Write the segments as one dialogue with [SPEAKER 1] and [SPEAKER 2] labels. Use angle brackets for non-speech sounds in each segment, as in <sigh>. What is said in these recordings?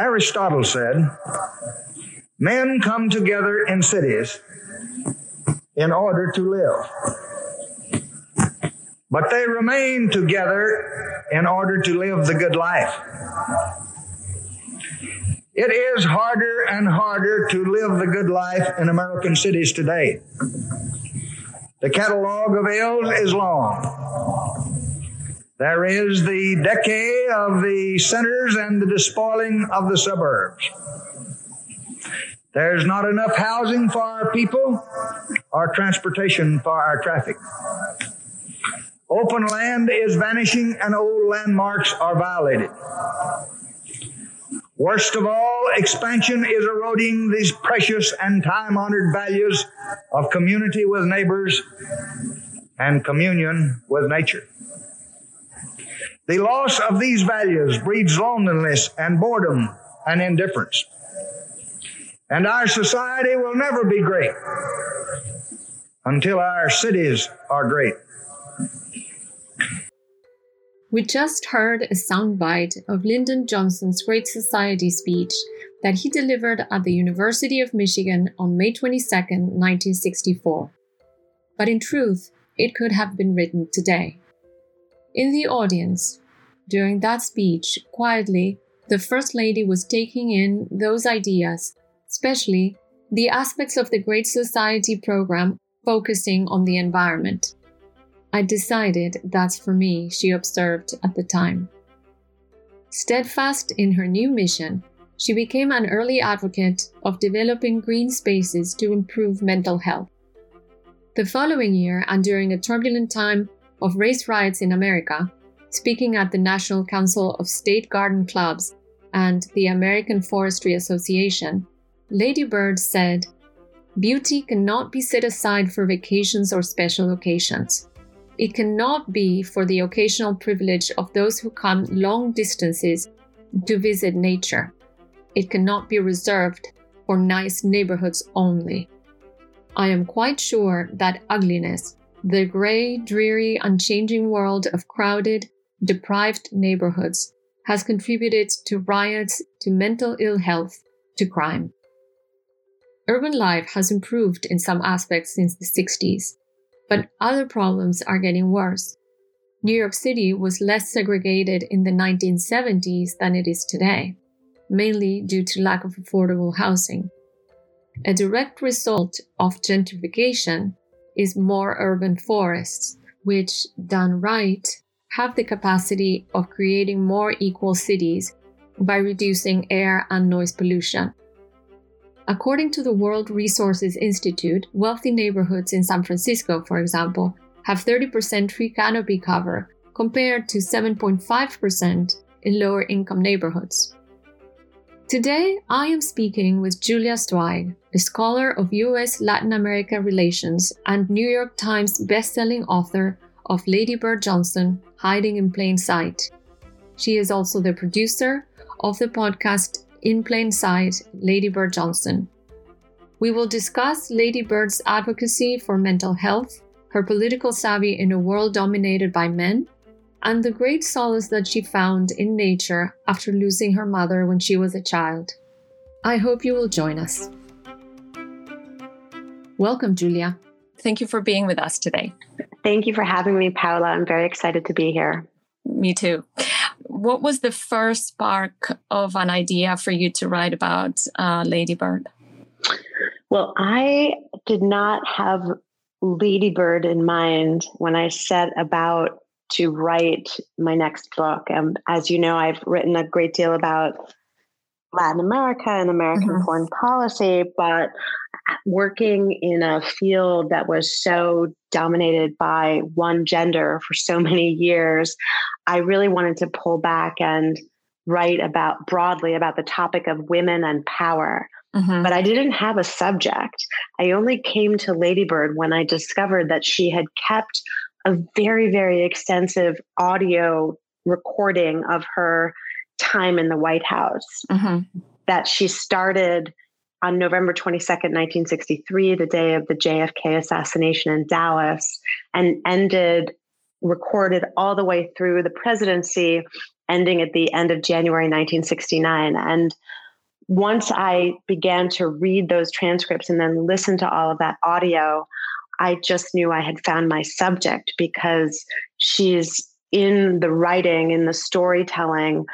[SPEAKER 1] Aristotle said, Men come together in cities in order to live. But they remain together in order to live the good life. It is harder and harder to live the good life in American cities today. The catalog of ills is long. There is the decay of the centers and the despoiling of the suburbs. There's not enough housing for our people or transportation for our traffic. Open land is vanishing and old landmarks are violated. Worst of all, expansion is eroding these precious and time honored values of community with neighbors and communion with nature. The loss of these values breeds loneliness and boredom and indifference. And our society will never be great until our cities are great.
[SPEAKER 2] We just heard a soundbite of Lyndon Johnson's Great Society speech that he delivered at the University of Michigan on May 22, 1964. But in truth, it could have been written today. In the audience, during that speech, quietly, the First Lady was taking in those ideas especially the aspects of the Great Society program focusing on the environment. I decided that's for me, she observed at the time. Steadfast in her new mission, she became an early advocate of developing green spaces to improve mental health. The following year, and during a turbulent time of race riots in America, speaking at the National Council of State Garden Clubs and the American Forestry Association, Lady Bird said, Beauty cannot be set aside for vacations or special occasions. It cannot be for the occasional privilege of those who come long distances to visit nature. It cannot be reserved for nice neighborhoods only. I am quite sure that ugliness, the gray, dreary, unchanging world of crowded, deprived neighborhoods, has contributed to riots, to mental ill health, to crime. Urban life has improved in some aspects since the 60s, but other problems are getting worse. New York City was less segregated in the 1970s than it is today, mainly due to lack of affordable housing. A direct result of gentrification is more urban forests, which, done right, have the capacity of creating more equal cities by reducing air and noise pollution. According to the World Resources Institute, wealthy neighborhoods in San Francisco, for example, have 30% tree canopy cover compared to 7.5% in lower income neighborhoods. Today, I am speaking with Julia Sweig, a scholar of US Latin America relations and New York Times bestselling author of Lady Bird Johnson Hiding in Plain Sight. She is also the producer of the podcast in Plain Sight, Lady Bird Johnson. We will discuss Lady Bird's advocacy for mental health, her political savvy in a world dominated by men, and the great solace that she found in nature after losing her mother when she was a child. I hope you will join us. Welcome, Julia. Thank you for being with us today.
[SPEAKER 3] Thank you for having me, Paula. I'm very excited to be here.
[SPEAKER 2] Me too what was the first spark of an idea for you to write about uh, Ladybird?
[SPEAKER 3] Well, I did not have Ladybird in mind when I set about to write my next book. And as you know, I've written a great deal about Latin America and American mm-hmm. foreign policy, but working in a field that was so dominated by one gender for so many years, I really wanted to pull back and write about broadly about the topic of women and power. Mm-hmm. But I didn't have a subject. I only came to Ladybird when I discovered that she had kept a very, very extensive audio recording of her time in the White House. Mm-hmm. That she started on November 22nd, 1963, the day of the JFK assassination in Dallas, and ended recorded all the way through the presidency, ending at the end of January 1969. And once I began to read those transcripts and then listen to all of that audio, I just knew I had found my subject because she's in the writing, in the storytelling,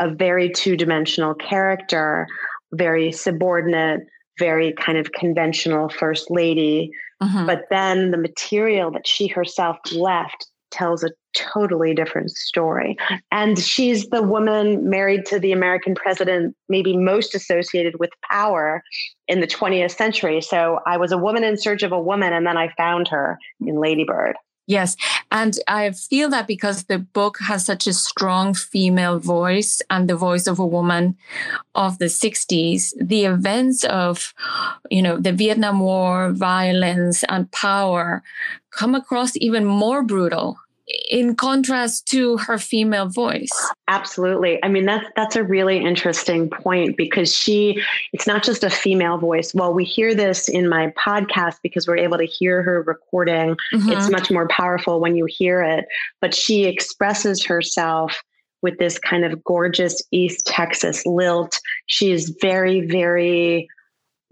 [SPEAKER 3] a very two dimensional character, very subordinate, very kind of conventional first lady. Mm-hmm. But then the material that she herself left tells a totally different story. And she's the woman married to the American president, maybe most associated with power in the 20th century. So I was a woman in search of a woman, and then I found her in Ladybird.
[SPEAKER 4] Yes. And I feel that because the book has such a strong female voice and the voice of a woman of the 60s, the events of, you know, the Vietnam War, violence, and power come across even more brutal in contrast to her female voice.
[SPEAKER 3] Absolutely. I mean that's that's a really interesting point because she it's not just a female voice. Well we hear this in my podcast because we're able to hear her recording mm-hmm. it's much more powerful when you hear it. But she expresses herself with this kind of gorgeous east texas lilt. She is very very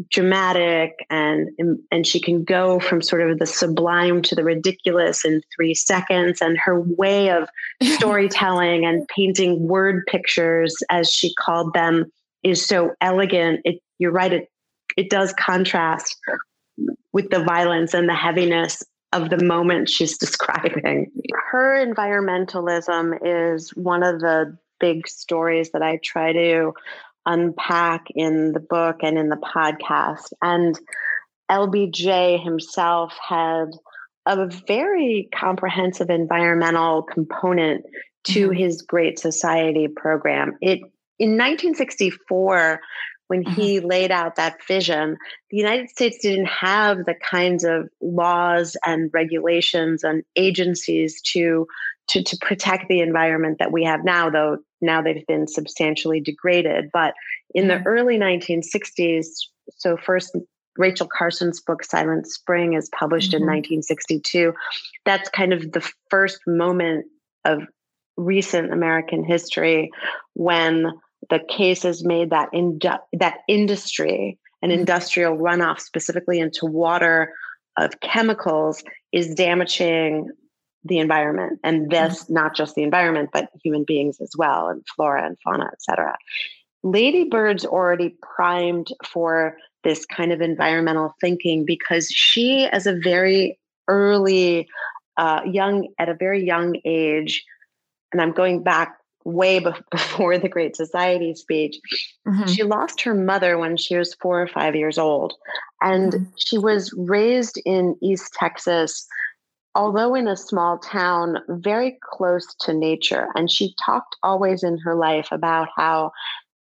[SPEAKER 3] dramatic and and she can go from sort of the sublime to the ridiculous in 3 seconds and her way of storytelling and painting word pictures as she called them is so elegant. It you're right it it does contrast with the violence and the heaviness of the moment she's <laughs> describing. Her environmentalism is one of the big stories that I try to unpack in the book and in the podcast. And LBJ himself had a very comprehensive environmental component to mm-hmm. his Great Society program. It in 1964 when mm-hmm. he laid out that vision, the United States didn't have the kinds of laws and regulations and agencies to, to, to protect the environment that we have now, though now they've been substantially degraded. But in the mm-hmm. early 1960s, so first Rachel Carson's book Silent Spring is published mm-hmm. in 1962. That's kind of the first moment of recent American history when the case is made that in that industry and mm-hmm. industrial runoff specifically into water of chemicals is damaging the environment and this mm-hmm. not just the environment but human beings as well and flora and fauna etc ladybird's already primed for this kind of environmental thinking because she as a very early uh, young at a very young age and i'm going back way <laughs> before the Great Society speech. Mm-hmm. She lost her mother when she was four or five years old. And mm-hmm. she was raised in East Texas, although in a small town, very close to nature. And she talked always in her life about how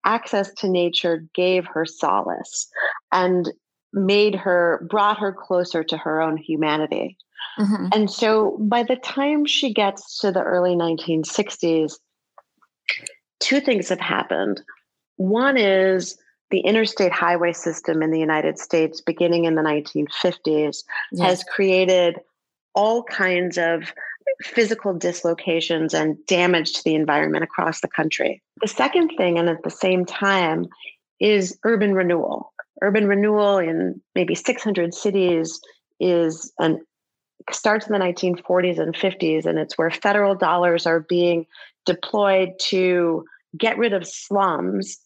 [SPEAKER 3] access to nature gave her solace and made her, brought her closer to her own humanity. Mm-hmm. And so by the time she gets to the early 1960s, two things have happened. One is the interstate highway system in the United States, beginning in the 1950s, yes. has created all kinds of physical dislocations and damage to the environment across the country. The second thing, and at the same time, is urban renewal. Urban renewal in maybe 600 cities is an starts in the 1940s and 50s, and it's where federal dollars are being deployed to get rid of slums,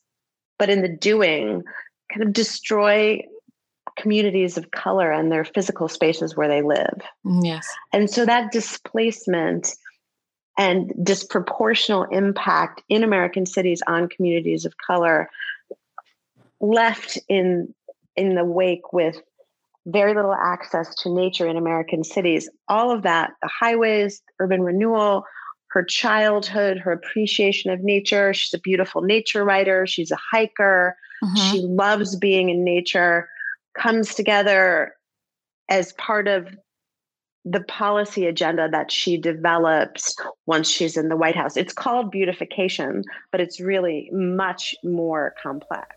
[SPEAKER 3] but in the doing, kind of destroy communities of color and their physical spaces where they live.
[SPEAKER 4] Mm, yes.
[SPEAKER 3] And so that displacement and disproportional impact in American cities on communities of color left in in the wake with very little access to nature in American cities. All of that, the highways, urban renewal, her childhood, her appreciation of nature. She's a beautiful nature writer. She's a hiker. Mm-hmm. She loves being in nature, comes together as part of the policy agenda that she develops once she's in the White House. It's called beautification, but it's really much more complex.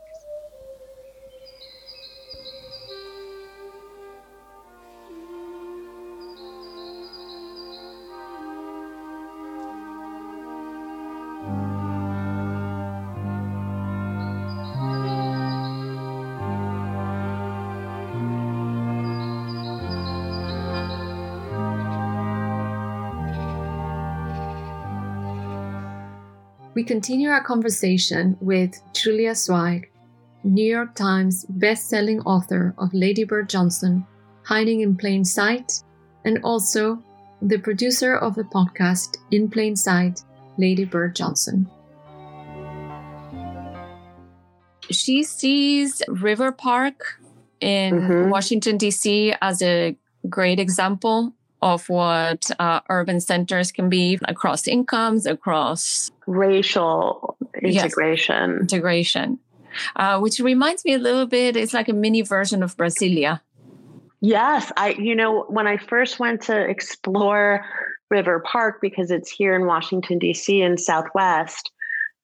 [SPEAKER 4] We continue our conversation with Julia Sweig, New York Times best-selling author of Lady Bird Johnson, Hiding in Plain Sight, and also the producer of the podcast In Plain Sight, Lady Bird Johnson. She sees River Park in mm-hmm. Washington, D.C. as a great example of what uh, urban centers can be across incomes, across
[SPEAKER 3] racial integration.
[SPEAKER 4] Yes, integration. Uh, which reminds me a little bit, it's like a mini version of Brasilia.
[SPEAKER 3] Yes. I, you know, when I first went to explore River Park, because it's here in Washington, D.C., in Southwest,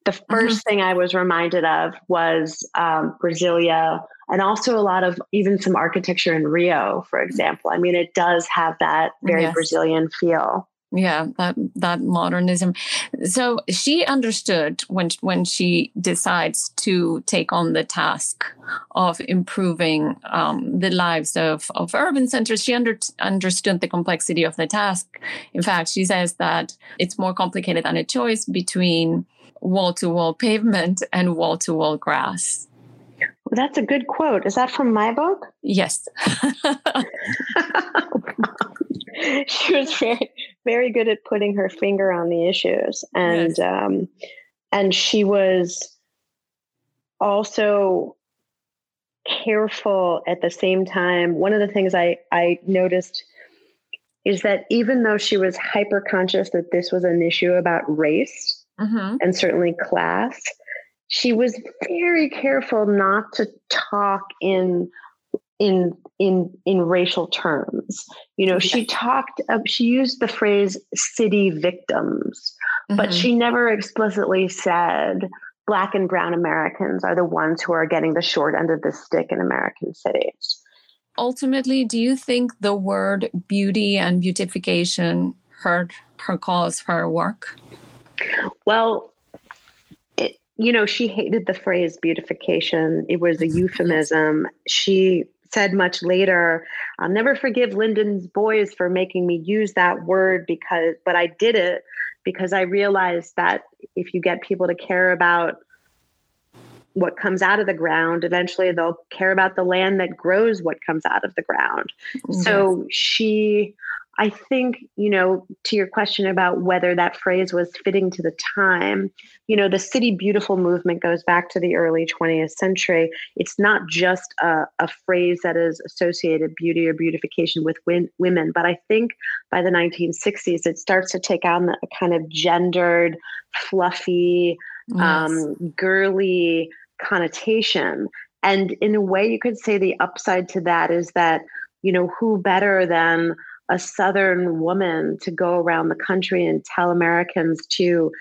[SPEAKER 3] the 1st mm-hmm. thing I was reminded of was um, Brasilia and also a lot of even some architecture in Rio, for example. I mean, it does have that very yes. Brazilian feel.
[SPEAKER 4] Yeah, that that modernism. So she understood when when she decides to take on the task of improving um, the lives of, of urban centers. She under, understood the complexity of the task. In fact, she says that it's more complicated than a choice between wall to wall pavement and wall to wall grass.
[SPEAKER 3] That's a good quote. Is that from my book?
[SPEAKER 4] Yes. <laughs> <laughs>
[SPEAKER 3] she was very, very good at putting her finger on the issues, and yes. um, and she was also careful at the same time. One of the things I I noticed is that even though she was hyper conscious that this was an issue about race mm-hmm. and certainly class, she was very careful not to talk in in in in racial terms. You know she talked uh, she used the phrase city victims mm-hmm. but she never explicitly said black and brown americans are the ones who are getting the short end of the stick in american cities.
[SPEAKER 4] Ultimately do you think the word beauty and beautification hurt her cause her work
[SPEAKER 3] well you know, she hated the phrase beautification. It was a euphemism. She said much later, I'll never forgive Lyndon's boys for making me use that word because, but I did it because I realized that if you get people to care about what comes out of the ground, eventually they'll care about the land that grows what comes out of the ground. Yes. So she, I think, you know, to your question about whether that phrase was fitting to the time, you know, the City Beautiful movement goes back to the early 20th century. It's not just a, a phrase that is associated beauty or beautification with win- women, but I think by the 1960s, it starts to take on a kind of gendered, fluffy, yes. um, girly connotation. And in a way, you could say the upside to that is that, you know, who better than a Southern woman to go around the country and tell Americans to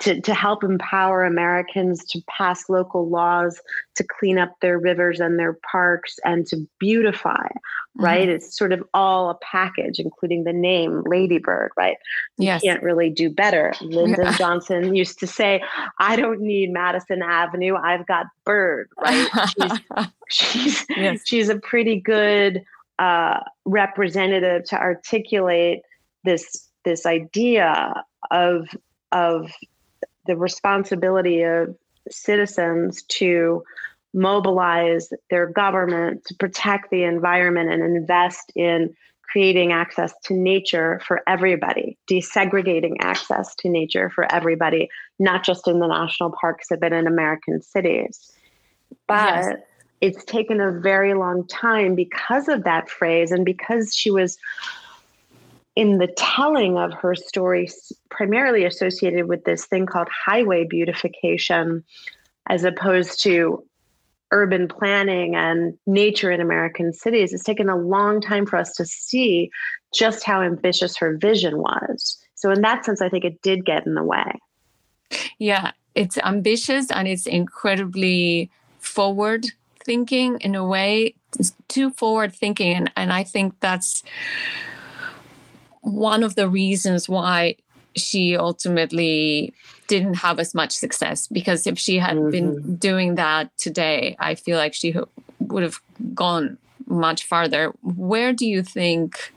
[SPEAKER 3] to, to help empower Americans to pass local laws to clean up their rivers and their parks and to beautify, mm-hmm. right? It's sort of all a package, including the name Ladybird, right? You yes. can't really do better. <laughs> Lyndon Johnson used to say, I don't need Madison Avenue, I've got Bird, right? <laughs> She's, she's, yes. she's a pretty good uh, representative to articulate this this idea of of the responsibility of citizens to mobilize their government to protect the environment and invest in creating access to nature for everybody, desegregating access to nature for everybody, not just in the national parks, but in American cities. But yes. It's taken a very long time because of that phrase and because she was in the telling of her story, primarily associated with this thing called highway beautification, as opposed to urban planning and nature in American cities. It's taken a long time for us to see just how ambitious her vision was. So, in that sense, I think it did get in the way.
[SPEAKER 4] Yeah, it's ambitious and it's incredibly forward thinking in a way, it's too forward thinking. And, and I think that's one of the reasons why she ultimately didn't have as much success because if she had mm-hmm. been doing that today i feel like she would have gone much farther where do you think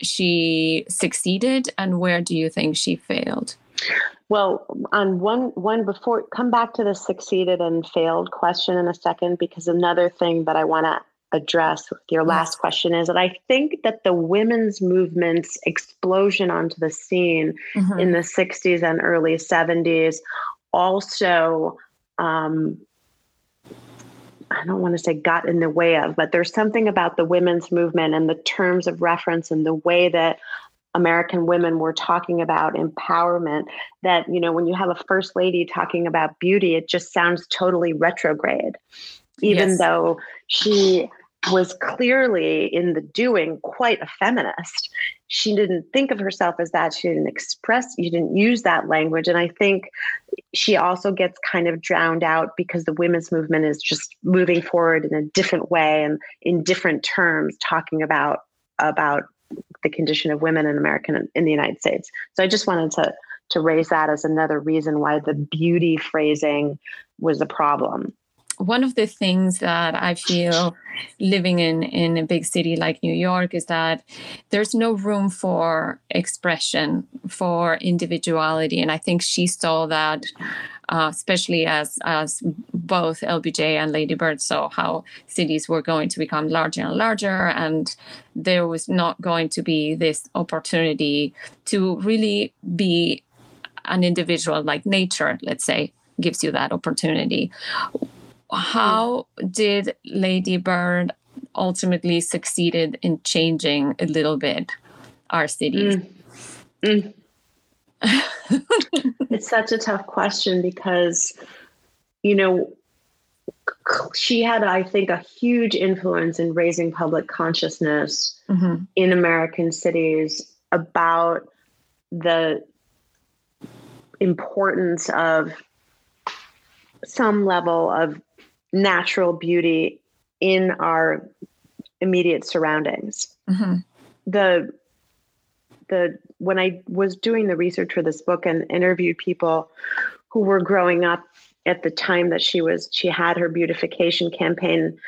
[SPEAKER 4] she succeeded and where do you think she failed
[SPEAKER 3] Well, on one one before come back to the succeeded and failed question in a second because another thing that I want to address with your last question is that I think that the women's movement's explosion onto the scene mm-hmm. in the 60s and early 70s also um, I don't want to say got in the way of, but there's something about the women's movement and the terms of reference and the way that American women were talking about empowerment that, you know, when you have a first lady talking about beauty, it just sounds totally retrograde, even yes. though she was clearly in the doing quite a feminist. She didn't think of herself as that. She didn't express, you didn't use that language. And I think she also gets kind of drowned out because the women's movement is just moving forward in a different way and in different terms, talking about about the condition of women in American in the United States. So I just wanted to to raise that as another reason why the beauty phrasing was a problem
[SPEAKER 4] one of the things that I feel living in in a big city like New York is that there's no room for expression for individuality, and I think she saw that. Uh, especially as as both LBJ and Lady Bird saw how cities were going to become larger and larger, and there was not going to be this opportunity to really be an individual like nature, let's say, gives you that opportunity how did Lady Bird ultimately succeeded in changing a little bit our cities? Mm.
[SPEAKER 3] Mm. <laughs> it's such a tough question because, you know, she had, I think, a huge influence in raising public consciousness mm-hmm. in American cities about the importance of some level of natural beauty in our immediate surroundings. Mm-hmm. The the when I was doing the research for this book and interviewed people who were growing up at the time that she was she had her beautification campaign,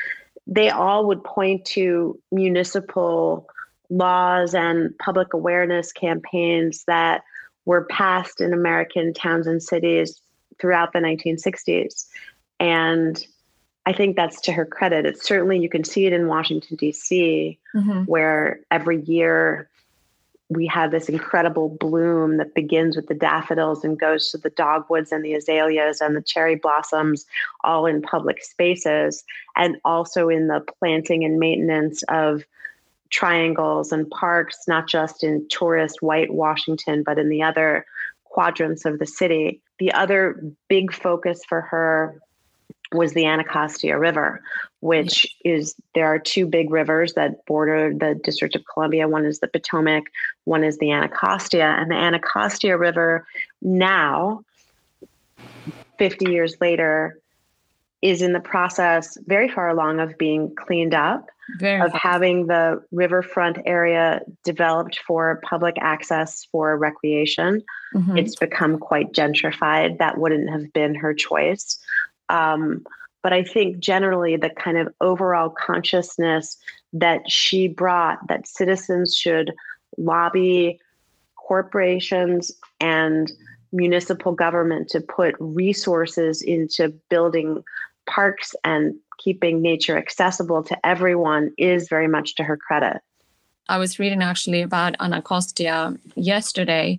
[SPEAKER 3] they all would point to municipal laws and public awareness campaigns that were passed in American towns and cities throughout the 1960s. And I think that's to her credit. It's certainly you can see it in Washington D.C., mm-hmm. where every year we have this incredible bloom that begins with the daffodils and goes to the dogwoods and the azaleas and the cherry blossoms, all in public spaces, and also in the planting and maintenance of triangles and parks, not just in tourist white Washington, but in the other quadrants of the city. The other big focus for her was the Anacostia River, which is there are two big rivers that border the District of Columbia. One is the Potomac, one is the Anacostia. And the Anacostia River now, 50 years later, is in the process very far along of being cleaned up, very of having the riverfront area developed for public access for recreation. Mm-hmm. It's become quite gentrified. That wouldn't have been her choice. Um, but I think generally the kind of overall consciousness that she brought that citizens should lobby corporations and municipal government to put resources into building parks and keeping nature accessible to everyone is very much to her credit.
[SPEAKER 4] I was reading actually about Anacostia yesterday,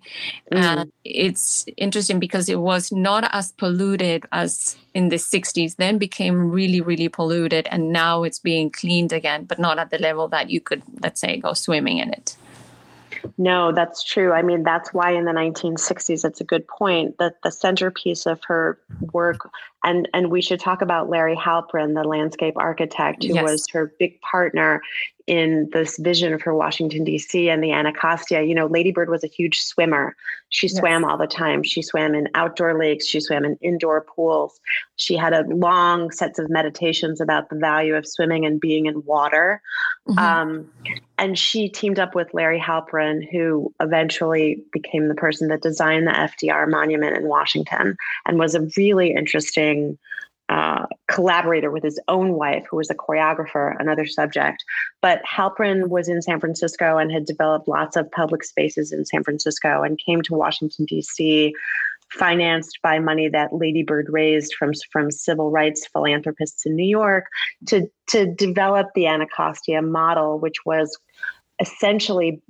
[SPEAKER 4] mm. and it's interesting because it was not as polluted as in the 60s, then became really, really polluted, and now it's being cleaned again, but not at the level that you could, let's say, go swimming in it.
[SPEAKER 3] No, that's true. I mean, that's why in the 1960s, it's a good point that the centerpiece of her work, and and we should talk about Larry Halprin, the landscape architect, who yes. was her big partner in this vision for Washington, D.C. and the Anacostia. You know, Ladybird was a huge swimmer. She yes. swam all the time. She swam in outdoor lakes, she swam in indoor pools. She had a long sets of meditations about the value of swimming and being in water. Mm-hmm. Um, and she teamed up with Larry Halprin, who eventually became the person that designed the FDR monument in Washington and was a really interesting uh, collaborator with his own wife, who was a choreographer, another subject. But Halprin was in San Francisco and had developed lots of public spaces in San Francisco and came to Washington, D.C., financed by money that Lady Bird raised from, from civil rights philanthropists in New York to, to develop the Anacostia model, which was essentially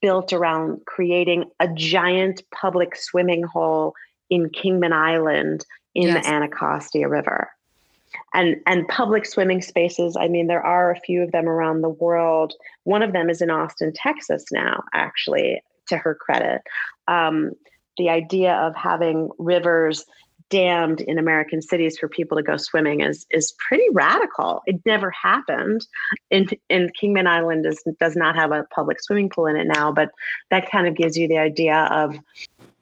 [SPEAKER 3] built around creating a giant public swimming hole in Kingman Island in yes. the Anacostia River. And, and public swimming spaces, I mean, there are a few of them around the world. One of them is in Austin, Texas now, actually, to her credit. Um, the idea of having rivers dammed in American cities for people to go swimming is is pretty radical. It never happened. In in Kingman Island is, does not have a public swimming pool in it now, but that kind of gives you the idea of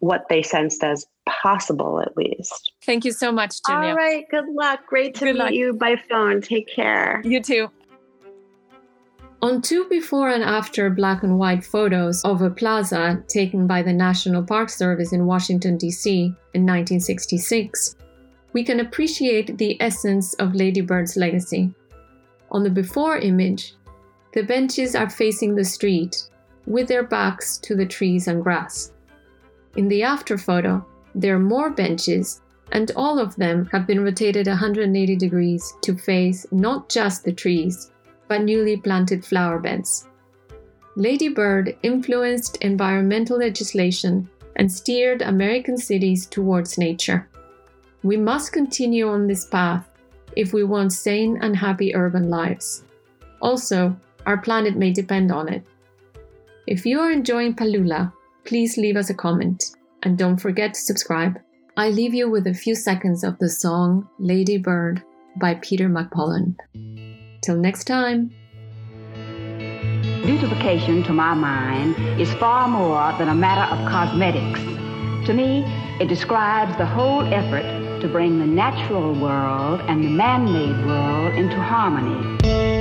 [SPEAKER 3] what they sensed as possible at least.
[SPEAKER 4] Thank you so much, Julia.
[SPEAKER 3] All right, good luck. Great to good meet luck. you by phone. Take care.
[SPEAKER 4] You too.
[SPEAKER 2] On two before and after black and white photos of a plaza taken by the National Park Service in Washington, D.C. in 1966, we can appreciate the essence of Lady Bird's legacy. On the before image, the benches are facing the street with their backs to the trees and grass. In the after photo, there are more benches, and all of them have been rotated 180 degrees to face not just the trees, but newly planted flower beds. Lady Bird influenced environmental legislation and steered American cities towards nature. We must continue on this path if we want sane and happy urban lives. Also, our planet may depend on it. If you are enjoying Palula, please leave us a comment and don't forget to subscribe. I leave you with a few seconds of the song Lady Bird by Peter McPullen. Till next time.
[SPEAKER 5] Beautification, to my mind, is far more than a matter of cosmetics. To me, it describes the whole effort to bring the natural world and the man made world into harmony.